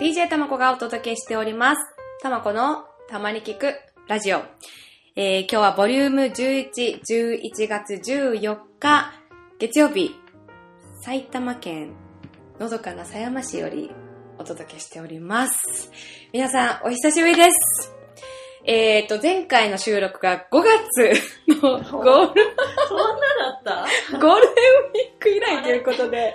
DJ たまこがお届けしております。たまこのたまに聞くラジオ。えー、今日はボリューム11、11月14日、月曜日、埼玉県のどかな狭山市よりお届けしております。皆さん、お久しぶりです。えーと、前回の収録が5月のゴール、そんなた？ゴールデンウィーク以来ということで。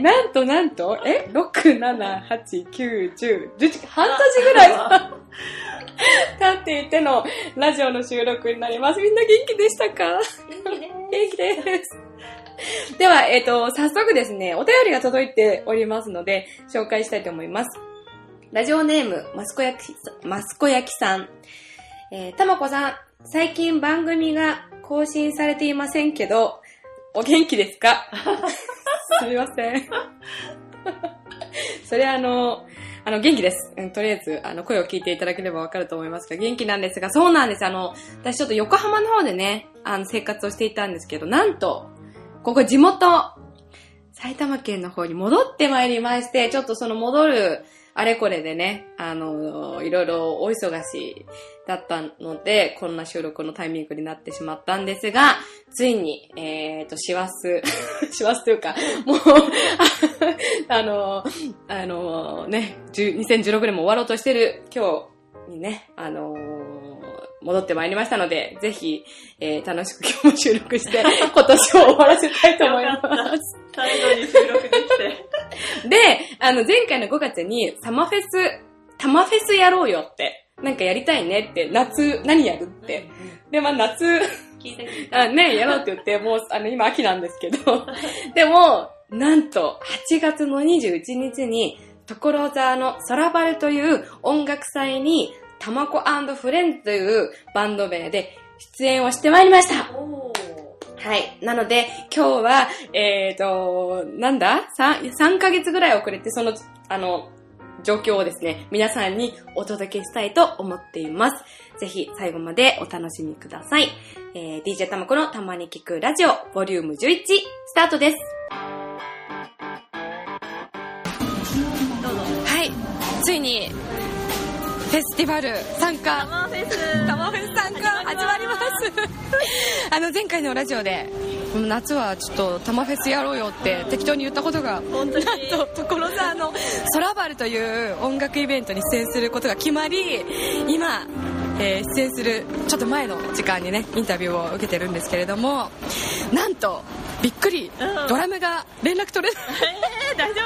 なんとなんと、え ?6、7、8、9、10、11、半年ぐらい経っていてのラジオの収録になります。みんな元気でしたか？元気で元気です。では、えっ、と、早速ですね、お便りが届いておりますので、紹介したいと思います。ラジオネーム、マスコヤキ、マスコヤキさん。えー、たまこさん、最近番組が更新されていませんけど、お元気ですか？すみません。それはあの、あの、元気です。うん、とりあえず、あの、声を聞いていただければわかると思いますが、元気なんですが、そうなんです。あの、私ちょっと横浜の方でね、あの、生活をしていたんですけど、なんと、ここ地元、埼玉県の方に戻ってまいりまして、ちょっとその戻る、あれこれでね、あの、いろいろお忙しいだったので、こんな収録のタイミングになってしまったんですが、ついに、えっ、と、師走、師走というか、もう、あの、あのね、10 2016年も終わろうとしてる今日にね、あの戻ってまいりましたので、ぜひ、えー楽しく今日も収録して、今年を終わらせたいと思います。最後に収録できて。で、あの、前回の5月に、サマフェス、タマフェスやろうよって、なんかやりたいねって、夏、何やるって。で、まあ夏。あね、やろうって言って、もう、あの、今秋なんですけど、でも、なんと、8月の21日に、所沢のソラバルという音楽祭に、タマコフレンズというバンド名で出演をしてまいりました。はい。なので、今日は、えっ、と、なんだ ?3、3ヶ月ぐらい遅れて、その、あの、状況をですね、皆さんにお届けしたいと思っています。ぜひ最後までお楽しみください。えー、DJ たまこのたまに聞くラジオ、ボリューム11、スタートです。どうぞ。はい。ついに、フェスティバル参加サマーフェス。始まります。あの前回のラジオで、夏はちょっとタマフェスやろうよって適当に言ったことが、本当に。なんと所沢のソラバルという音楽イベントに出演することが決まり、今、えー出演するちょっと前の時間にね、インタビューを受けてるんですけれども、なんと、びっくり、うんドラムが連絡取れない。えー、大丈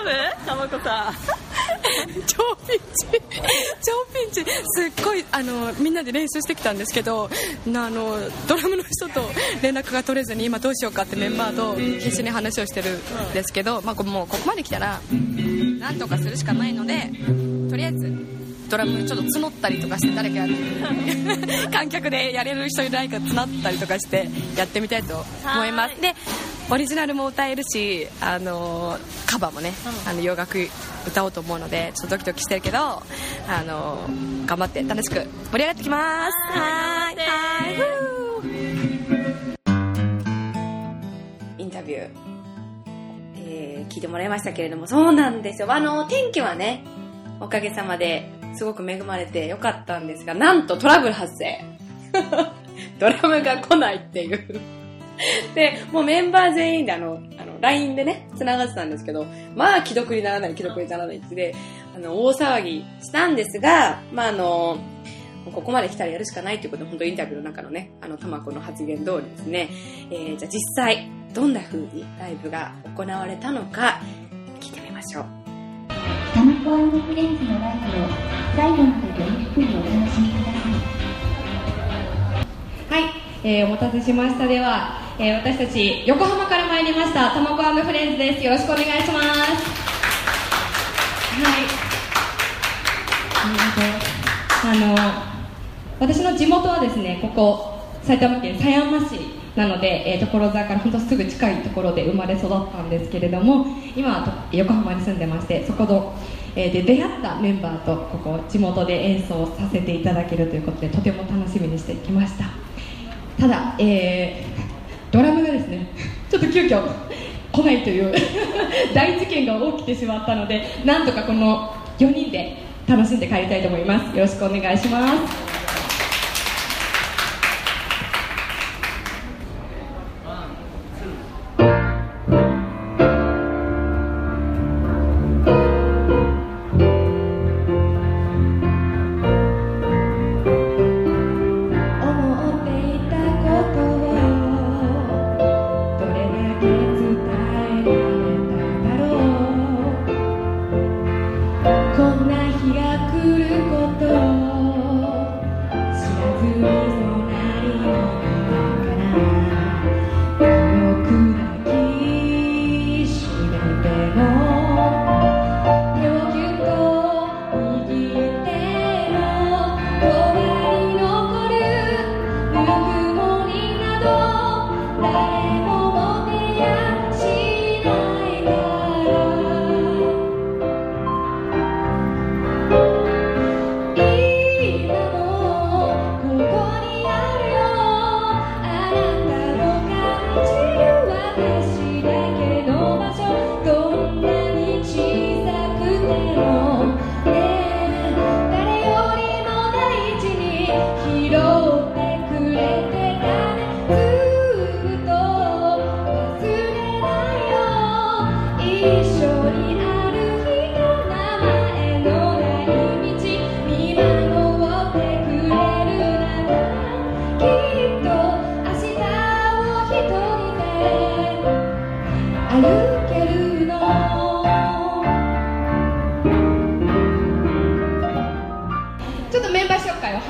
夫？たまこさん。超ピンチ超ピンチすっごいあのみんなで練習してきたんですけどなあのドラムの人と連絡が取れずに今どうしようかってメンバーと必死に話をしてるんですけど、まあ、こもうここまで来たらなんとかするしかないのでとりあえずドラムちょっと募ったりとかして誰かやる。観客でやれる人いないか募ったりとかしてやってみたいと思います。でオリジナルも歌えるしあのカバーもね、うん。あの洋楽歌おうと思うのでちょっとドキドキしてるけどあの頑張って楽しく盛り上がってきます。はーい。はーい。インタビュー、えー聞いてもらいましたけれどもそうなんですよ。あの天気はねおかげさまですごく恵まれてよかったんですがなんとトラブル発生。ドラムが来ないっていう で、もうメンバー全員であの、あの、LINE でね、繋がってたんですけど、まあ、既読にならない、既読にならないってで、あの、大騒ぎしたんですが、まあ、あの、ここまで来たらやるしかないということで、本当インタビューの中のね、あの、たまこの発言通りですね、えー、じゃあ実際、どんな風にライブが行われたのか、聞いてみましょう。タマコフレンズのライブを最後までゆっくりお楽しみください。はい、えーお待たせしましたでは、えー私たち横浜から参りましたたまこフレンズです。よろしくお願いします。はい。ありがとあの私の地元はですねここ埼玉県狭山市なので、えー所沢から本当すぐ近いところで生まれ育ったんですけれども今は横浜に住んでましてそこの、えーで出会ったメンバーとここ地元で演奏させていただけるということでとても楽しみにしてきました。ただ、えードラムがですね ちょっと急遽来ないという 大事件が起きてしまったのでなんとかこの4人で楽しんで帰りたいと思います。よろしくお願いします。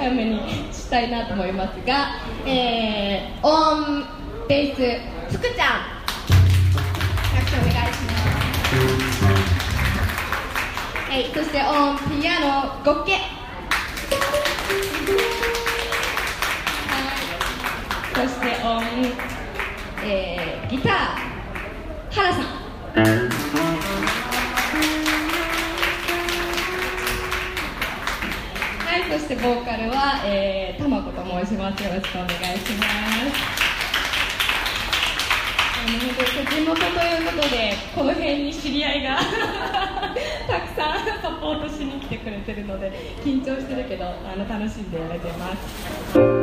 早めにしたいなと思いますが、えー、オンベースはいそしてオンピアノゴッケはいそしてオン、えー、ギター原さんはい、そしてボーカルは、えー、たまこと申します。よろしくお願いします。の本当地元ということで、この辺に知り合いが たくさんサポートしに来てくれてるので、緊張してるけど、あの楽しんでやれてます。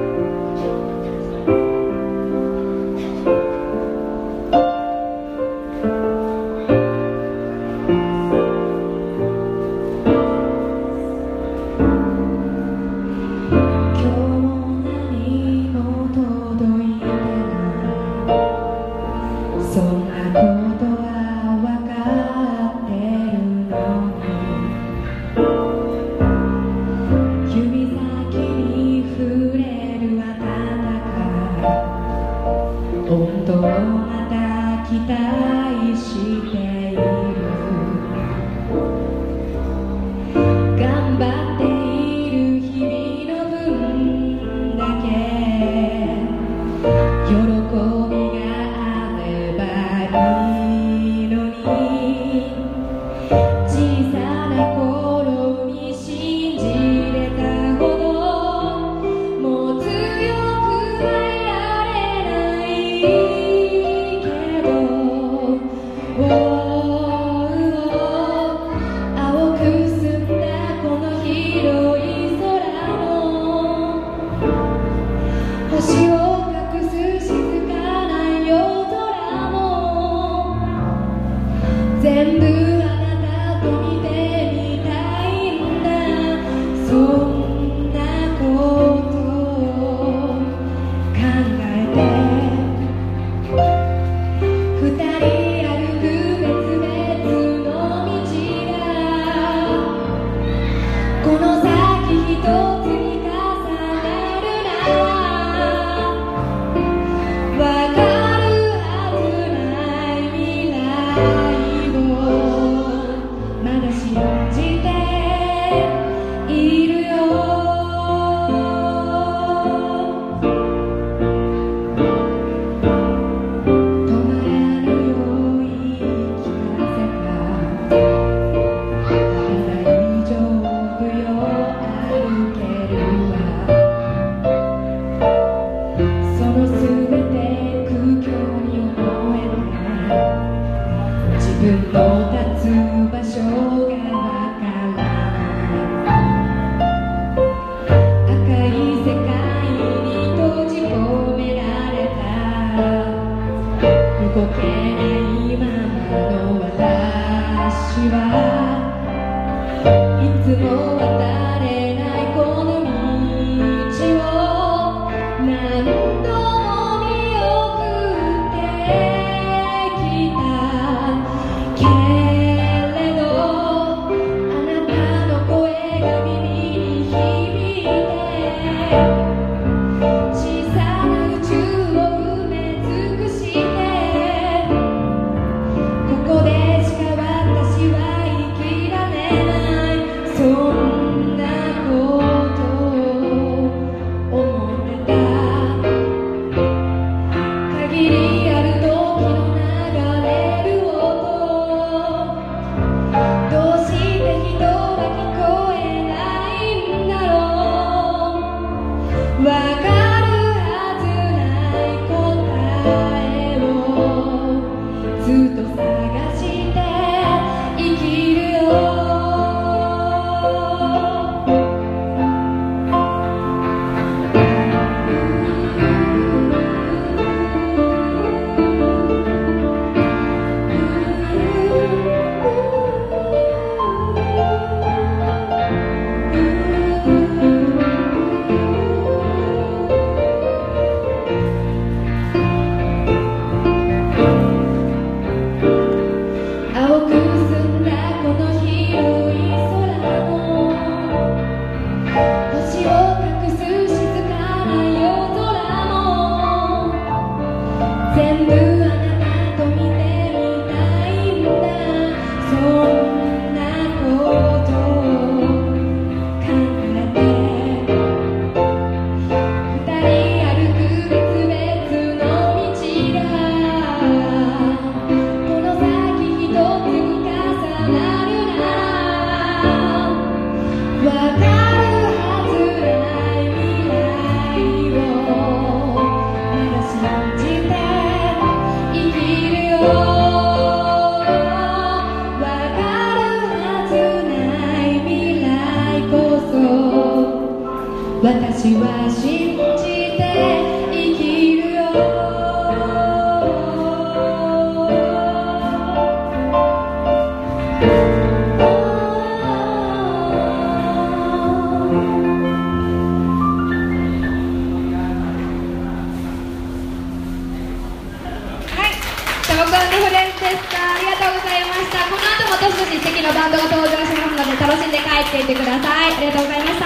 私たち素敵なバンドが登場しますので楽しんで帰っていってください。ありがとうございました。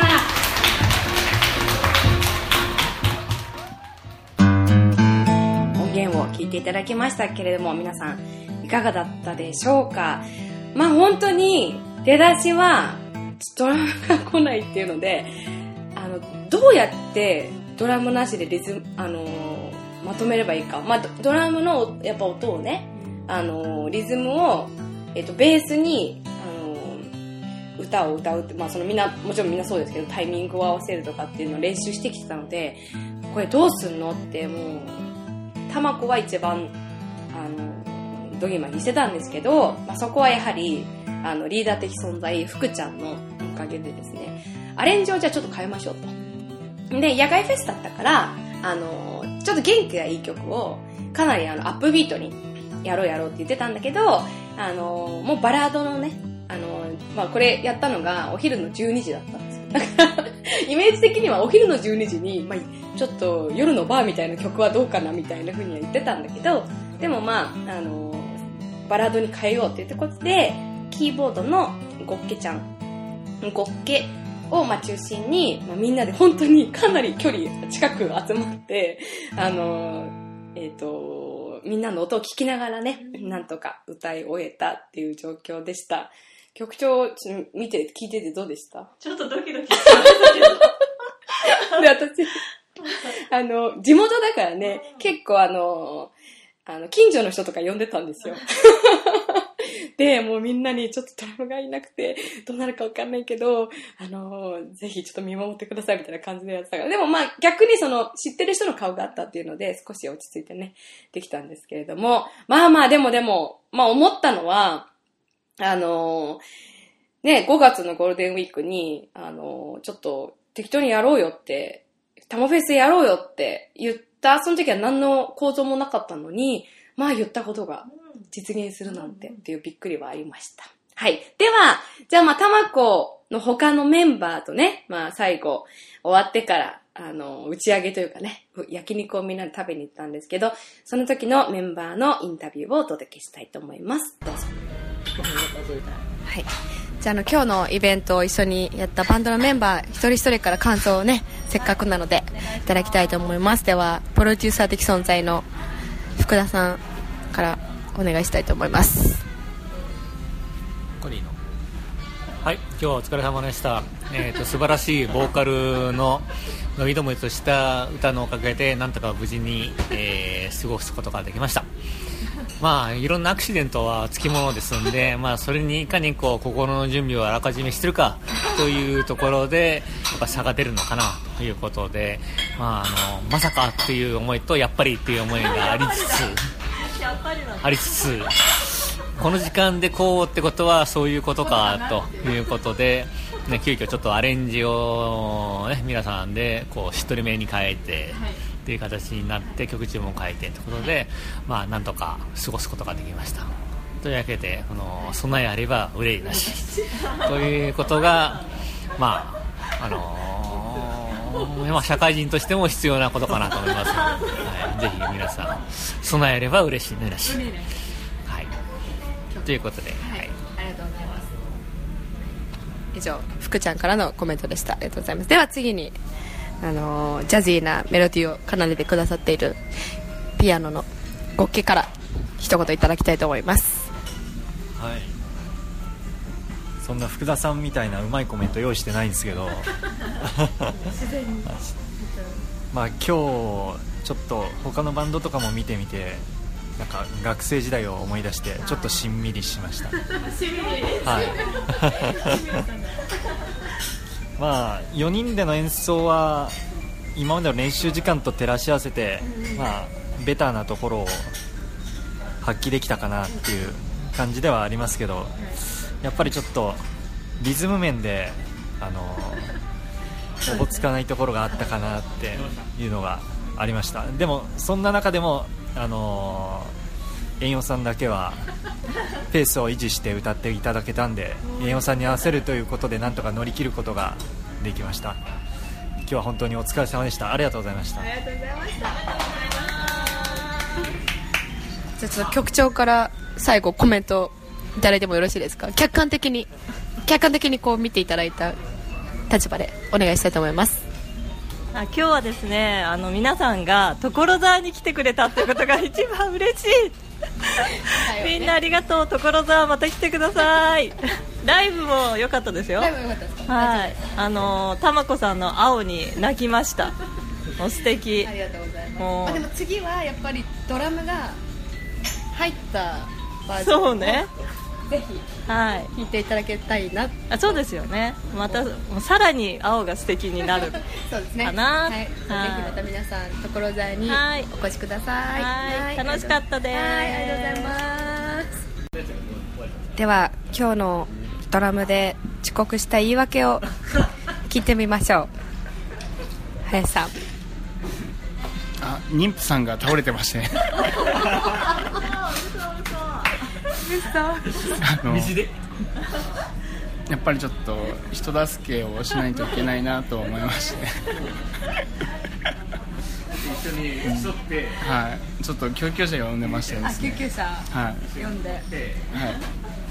音源を聞いていただきましたけれども、皆さん、いかがだったでしょうか？まあ本当に、出だしは、ドラムが来ないっていうので、あの、どうやってドラムなしでリズム、あのーまとめればいいか。まあドドラムの、やっぱ音をね、あのーリズムを、えっ、と、ベースに、あの歌を歌うって、まあそのみんな、もちろんみんなそうですけど、タイミングを合わせるとかっていうのを練習してきてたので、これどうすんのってもう、たまこは一番、あの、ドギマにしてたんですけど、まあ、そこはやはり、あの、リーダー的存在、福ちゃんのおかげでですね、アレンジをじゃあちょっと変えましょうと。で、野外フェスだったから、あの、ちょっと元気がいい曲を、かなりあの、アップビートにやろうやろうって言ってたんだけど、あの、もうバラードのね、あの、まあ、これやったのがお昼の12時だったんですよ。だから、イメージ的にはお昼の12時に、まあ、ちょっと夜のバーみたいな曲はどうかなみたいな風には言ってたんだけど、でもまあ、あの、バラードに変えようっていうことで、キーボードのゴッケちゃん、ゴッケをま中心に、まあ、みんなで本当にかなり距離近く集まって、あの、えっ、と、みんなの音を聞きながらね、なんとか歌い終えたっていう状況でした。曲調、ちょっと見て、聞いててどうでした？ちょっとドキドキしたけど。で、私、あの、地元だからね、結構あの、あの、近所の人とか呼んでたんですよ。で、もうみんなにちょっとドラムがいなくて、どうなるかわかんないけど、あの、ぜひちょっと見守ってくださいみたいな感じでやってたから。でもまあ逆にその知ってる人の顔があったっていうので少し落ち着いてね、できたんですけれども、まあまあでもでも、まあ思ったのは、あの、ね、5月のゴールデンウィークに、あの、ちょっと適当にやろうよって、タモフェスやろうよって言った、その時は何の構造もなかったのに、まあ言ったことが実現するなんてっていうびっくりはありました。はい。では、じゃあまあ、たまこの他のメンバーとね、まあ、最後、終わってから、あの、打ち上げというかね、焼肉をみんなで食べに行ったんですけど、その時のメンバーのインタビューをお届けしたいと思います。どうぞ。はい。じゃあ、あの、今日のイベントを一緒にやったバンドのメンバー、一人一人から感想をね、せっかくなので、いただきたいと思います。では、プロデューサー的存在の福田さんからお願いしたいと思います。これいいの。はい今日はお疲れ様でした、えー、と素晴らしいボーカルののびのびとした歌のおかげでなんとか無事に、えー過ごすことができました。まあいろんなアクシデントはつきものですので、まあ、それにいかにこう心の準備をあらかじめしてるかというところでやっぱ差が出るのかなということで、まあ、あのまさかという思いとやっぱりという思いがありつつありつつこの時間でこうってことはそういうことかということで、ね、急遽ちょっとアレンジを、ね、皆さんでこうしっとりめに変えて、っていう形になって曲中も変えてということで、まあ、なんとか過ごすことができました。というわけでこの備えあれば憂いなし。ということが、まああのーまあ、社会人としても必要なことかなと思いますので、はい、ぜひ皆さん備えあれば嬉しいし、はい、ということで、はい、ありがとうございます。以上、福ちゃんからのコメントでした。ありがとうございます。では次に、あのージャジーなメロディーを奏でてくださっているピアノのゴッケから一言いただきたいと思います。はいそんな福田さんみたいなうまいコメント用意してないんですけど。まあ今日ちょっと他のバンドとかも見てみてなんか学生時代を思い出してちょっとしんみりしました。はい。まあ4人での演奏は今までの練習時間と照らし合わせてまあベターなところを発揮できたかなっていう感じではありますけどやっぱりちょっとリズム面であのおぼつかないところがあったかなっていうのがありました。でもそんな中でもあの円陽さんだけはペースを維持して歌っていただけたんで円陽さんに合わせるということでなんとか乗り切ることができました。今日は本当にお疲れ様でした。ありがとうございました。ありがとうございました。じゃあちょっと局長から最後コメントいただいてもよろしいですか？客観的に客観的にこう見ていただいた立場でお願いしたいと思います。あ今日はですねあの皆さんが所沢に来てくれたってことが一番嬉しい。みんなありがとう所沢また来てください。ライブも良かったですよ。はい。あのたまこさんの青に泣きました。もう素敵。ありがとうございます。でも次はやっぱりドラムが入ったバージョン。そうねぜひはい。弾いていただきたいな。あそうですよね。またもうさらに青が素敵になる そうですね。かな。はい、ぜひはいまた皆さん所沢にはい。お越しください。はい。楽しかったです。はい。ありがとうございます。では今日のドラムで遅刻した言い訳を 聞いてみましょう。林さん。あ妊婦さんが倒れてまして やっぱりちょっと人助けをしないといけないなと思いまして。一緒に競って。はい。ちょっと救急車呼んでましてですね。救急車はい呼んで。はい。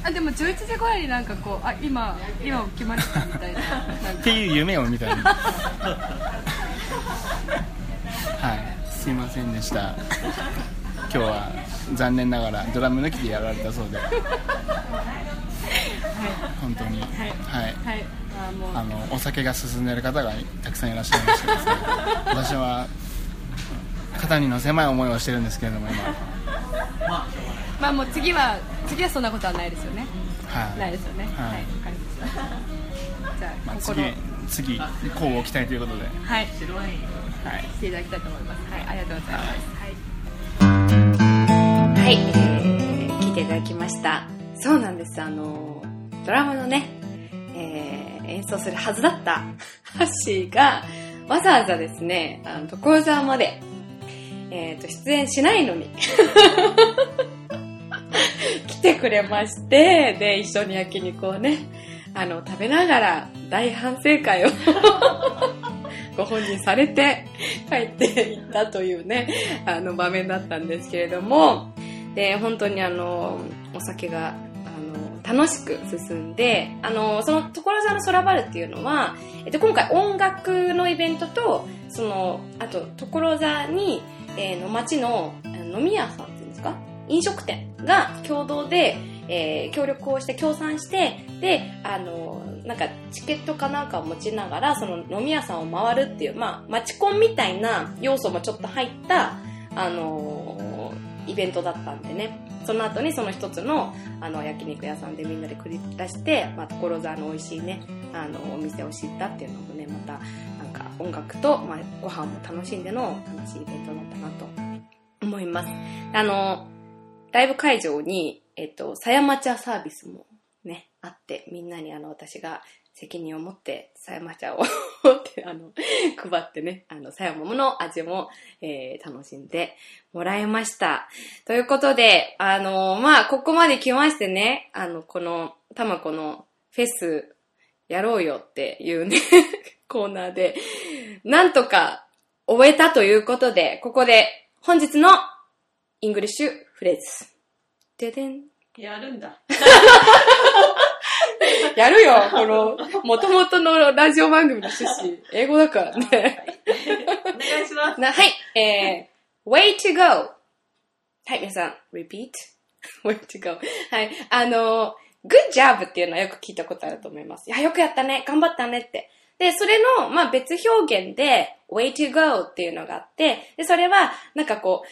あでも11時ぐらいになんかこうあ今今起きましたみたいな。っていう夢を見たんで。はい。すいませんでした今日は残念ながらドラム抜きでやられたそうで。本当に。はい。はい。あもう。あのお酒が進んでいる方がたくさんいらっしゃいましてですね 私は肩にの狭い思いをしてるんですけれども今。まあもう次は次はそんなことはないですよね。はい、ないですよね。はい。わかりました。じゃあ、まあ、心次次こうご期待ということで。はい。はい。していただきたいと思います。はい。ありがとうございます。はいはい、えー聞いていただきました。そうなんです。あの、ドラムのね、えー演奏するはずだったハッシーが、わざわざですね、あの、所沢まで、えっ、と、出演しないのに、来てくれまして、で、一緒に焼肉をね、あの、食べながら大反省会を ご本人されて帰っていったというね、あの場面だったんですけれども、で、本当にあの、お酒が、あの、楽しく進んで、あの、その所沢の空バルっていうのは、えっと、今回音楽のイベントと、その、あと、所沢に、えーの街の飲み屋さんっていうんですか？飲食店が共同で、えー協力をして協賛してであのなんかチケットかなんかを持ちながらその飲み屋さんを回るっていうまあマチコンみたいな要素もちょっと入ったあのイベントだったんでね。その後にその一つのあの焼肉屋さんでみんなで繰り出して、まあ、所沢の美味しいねあのお店を知ったっていうのもねまたなんか音楽と、まあ、ご飯も楽しんでの楽しいイベントだったなと思います。あのライブ会場に、えっと、狭山茶サービスもね、あって、みんなにあの、私が責任を持って、狭山茶をって、あの、配ってね、あの、狭山の味も、えー楽しんでもらいました。ということで、あの、まあ、ここまで来ましてね、あの、この、たまこのフェスやろうよっていうね、コーナーで、なんとか終えたということで、ここで本日の English phrase。ででん。やるんだ。やるよ、この、元々のラジオ番組の趣旨。英語だからね。お願いします。なはい、えー、way to go. はい、皆さん、repeat. way to go. はい、あの、good job っていうのはよく聞いたことあると思います。いや、よくやったね、頑張ったねって。で、それの、まあ、別表現で、way to go っていうのがあって、で、それは、なんかこう、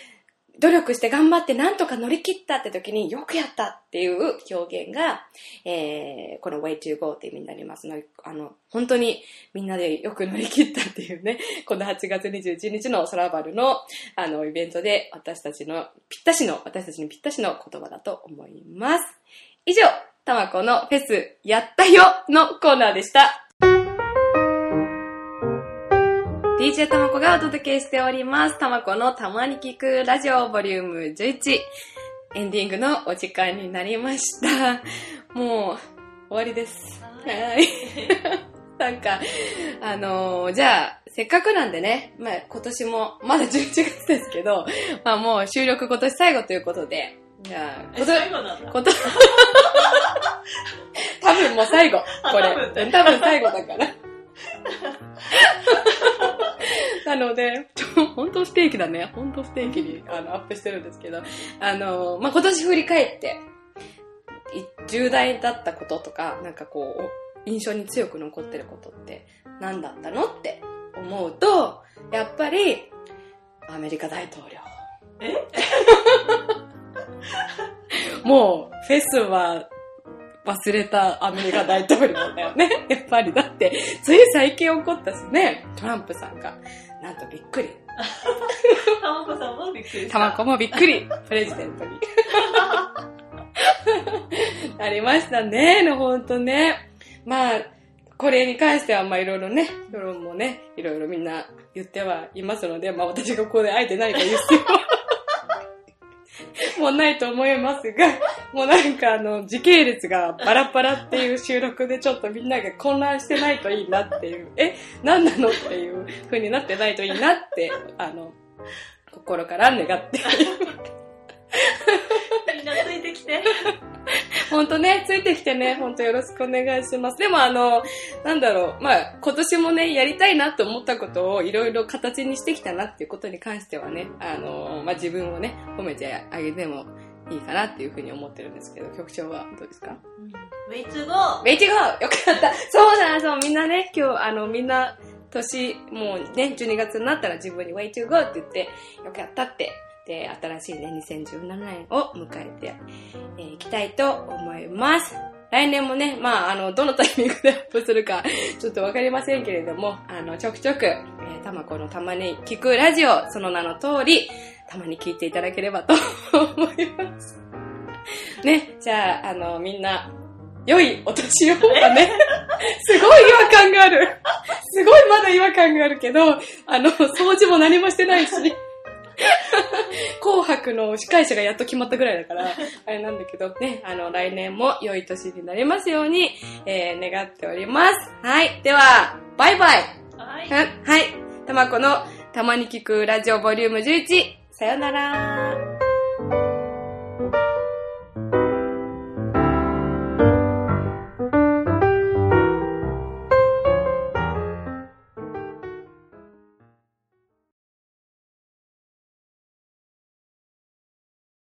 努力して頑張ってなんとか乗り切ったって時によくやったっていう表現が、えー、この way to go って意味になりますので、あの、本当にみんなでよく乗り切ったっていうね、この8月21日のソラバルのあのイベントで私たちのぴったしの、私たちにぴったしの言葉だと思います。以上、たまこのフェスやったよのコーナーでした。DJ たまこがお届けしております。たまこのたまに聞くラジオボリューム11。エンディングのお時間になりました。もう、終わりです。はい。なんか、あのーじゃあ、せっかくなんでね、まあ今年も、まだ11月ですけど、まあもう収録今年最後ということで、じゃあ、えこと最後なんだ。こと、多分もう最後、これ。多分最後だから。なので、本当不定期だね。本当不定期にあのアップしてるんですけど、あの、まあ、今年振り返って、い重大だったこととか、なんかこう、印象に強く残ってることって何だったのって思うと、やっぱり、アメリカ大統領。え？もう、フェスは忘れたアメリカ大統領だよね。やっぱり。だって、つい最近起こったしね、トランプさんが、なんとびっくり。たまこさんもびっくりした。たまこもびっくり。プレジデントに。ありましたね、ほんとね。まあ、これに関しては、まあいろいろね、世論もね、いろいろみんな言ってはいますので、まあ私がここであえて何か言う必要は もうないと思いますが、もうなんかあの、時系列がバラバラっていう収録でちょっとみんなが混乱してないといいなっていう、え、何なのっていう風になってないといいなって、あの、心から願って。みんなついてきて。ほんとね、ついてきてね、ほんとよろしくお願いします。でもあの、なんだろう、まあ、今年もね、やりたいなと思ったことをいろいろ形にしてきたなっていうことに関してはね、あの、まあ自分をね、褒めてあげてもいいかなっていうふうに思ってるんですけど、局長はどうですか？ウェイツゴーウェイティゴーよかったそうだそう、みんなね、今日、あの、みんな、年、もうね、12月になったら自分に way to go って言って、よくやったって。で、新しいね、2017年を迎えてえーきたいと思います。来年もね、まあ、あの、どのタイミングでアップするか、ちょっとわかりませんけれども、あの、ちょくちょく、えー、たまこのたまに聞くラジオ、その名の通り、たまに聞いていただければと 思います。ね、じゃあ、あの、みんな、良いお年をだね。すごい違和感がある。すごいまだ違和感があるけど、あの、掃除も何もしてないし。紅白の司会者がやっと決まったぐらいだから、あれなんだけどね、あの、来年も良い年になりますように、えー、願っております。はい。では、バイバイ。はいははい。たまこのたまに聞くラジオボリューム11。さよなら。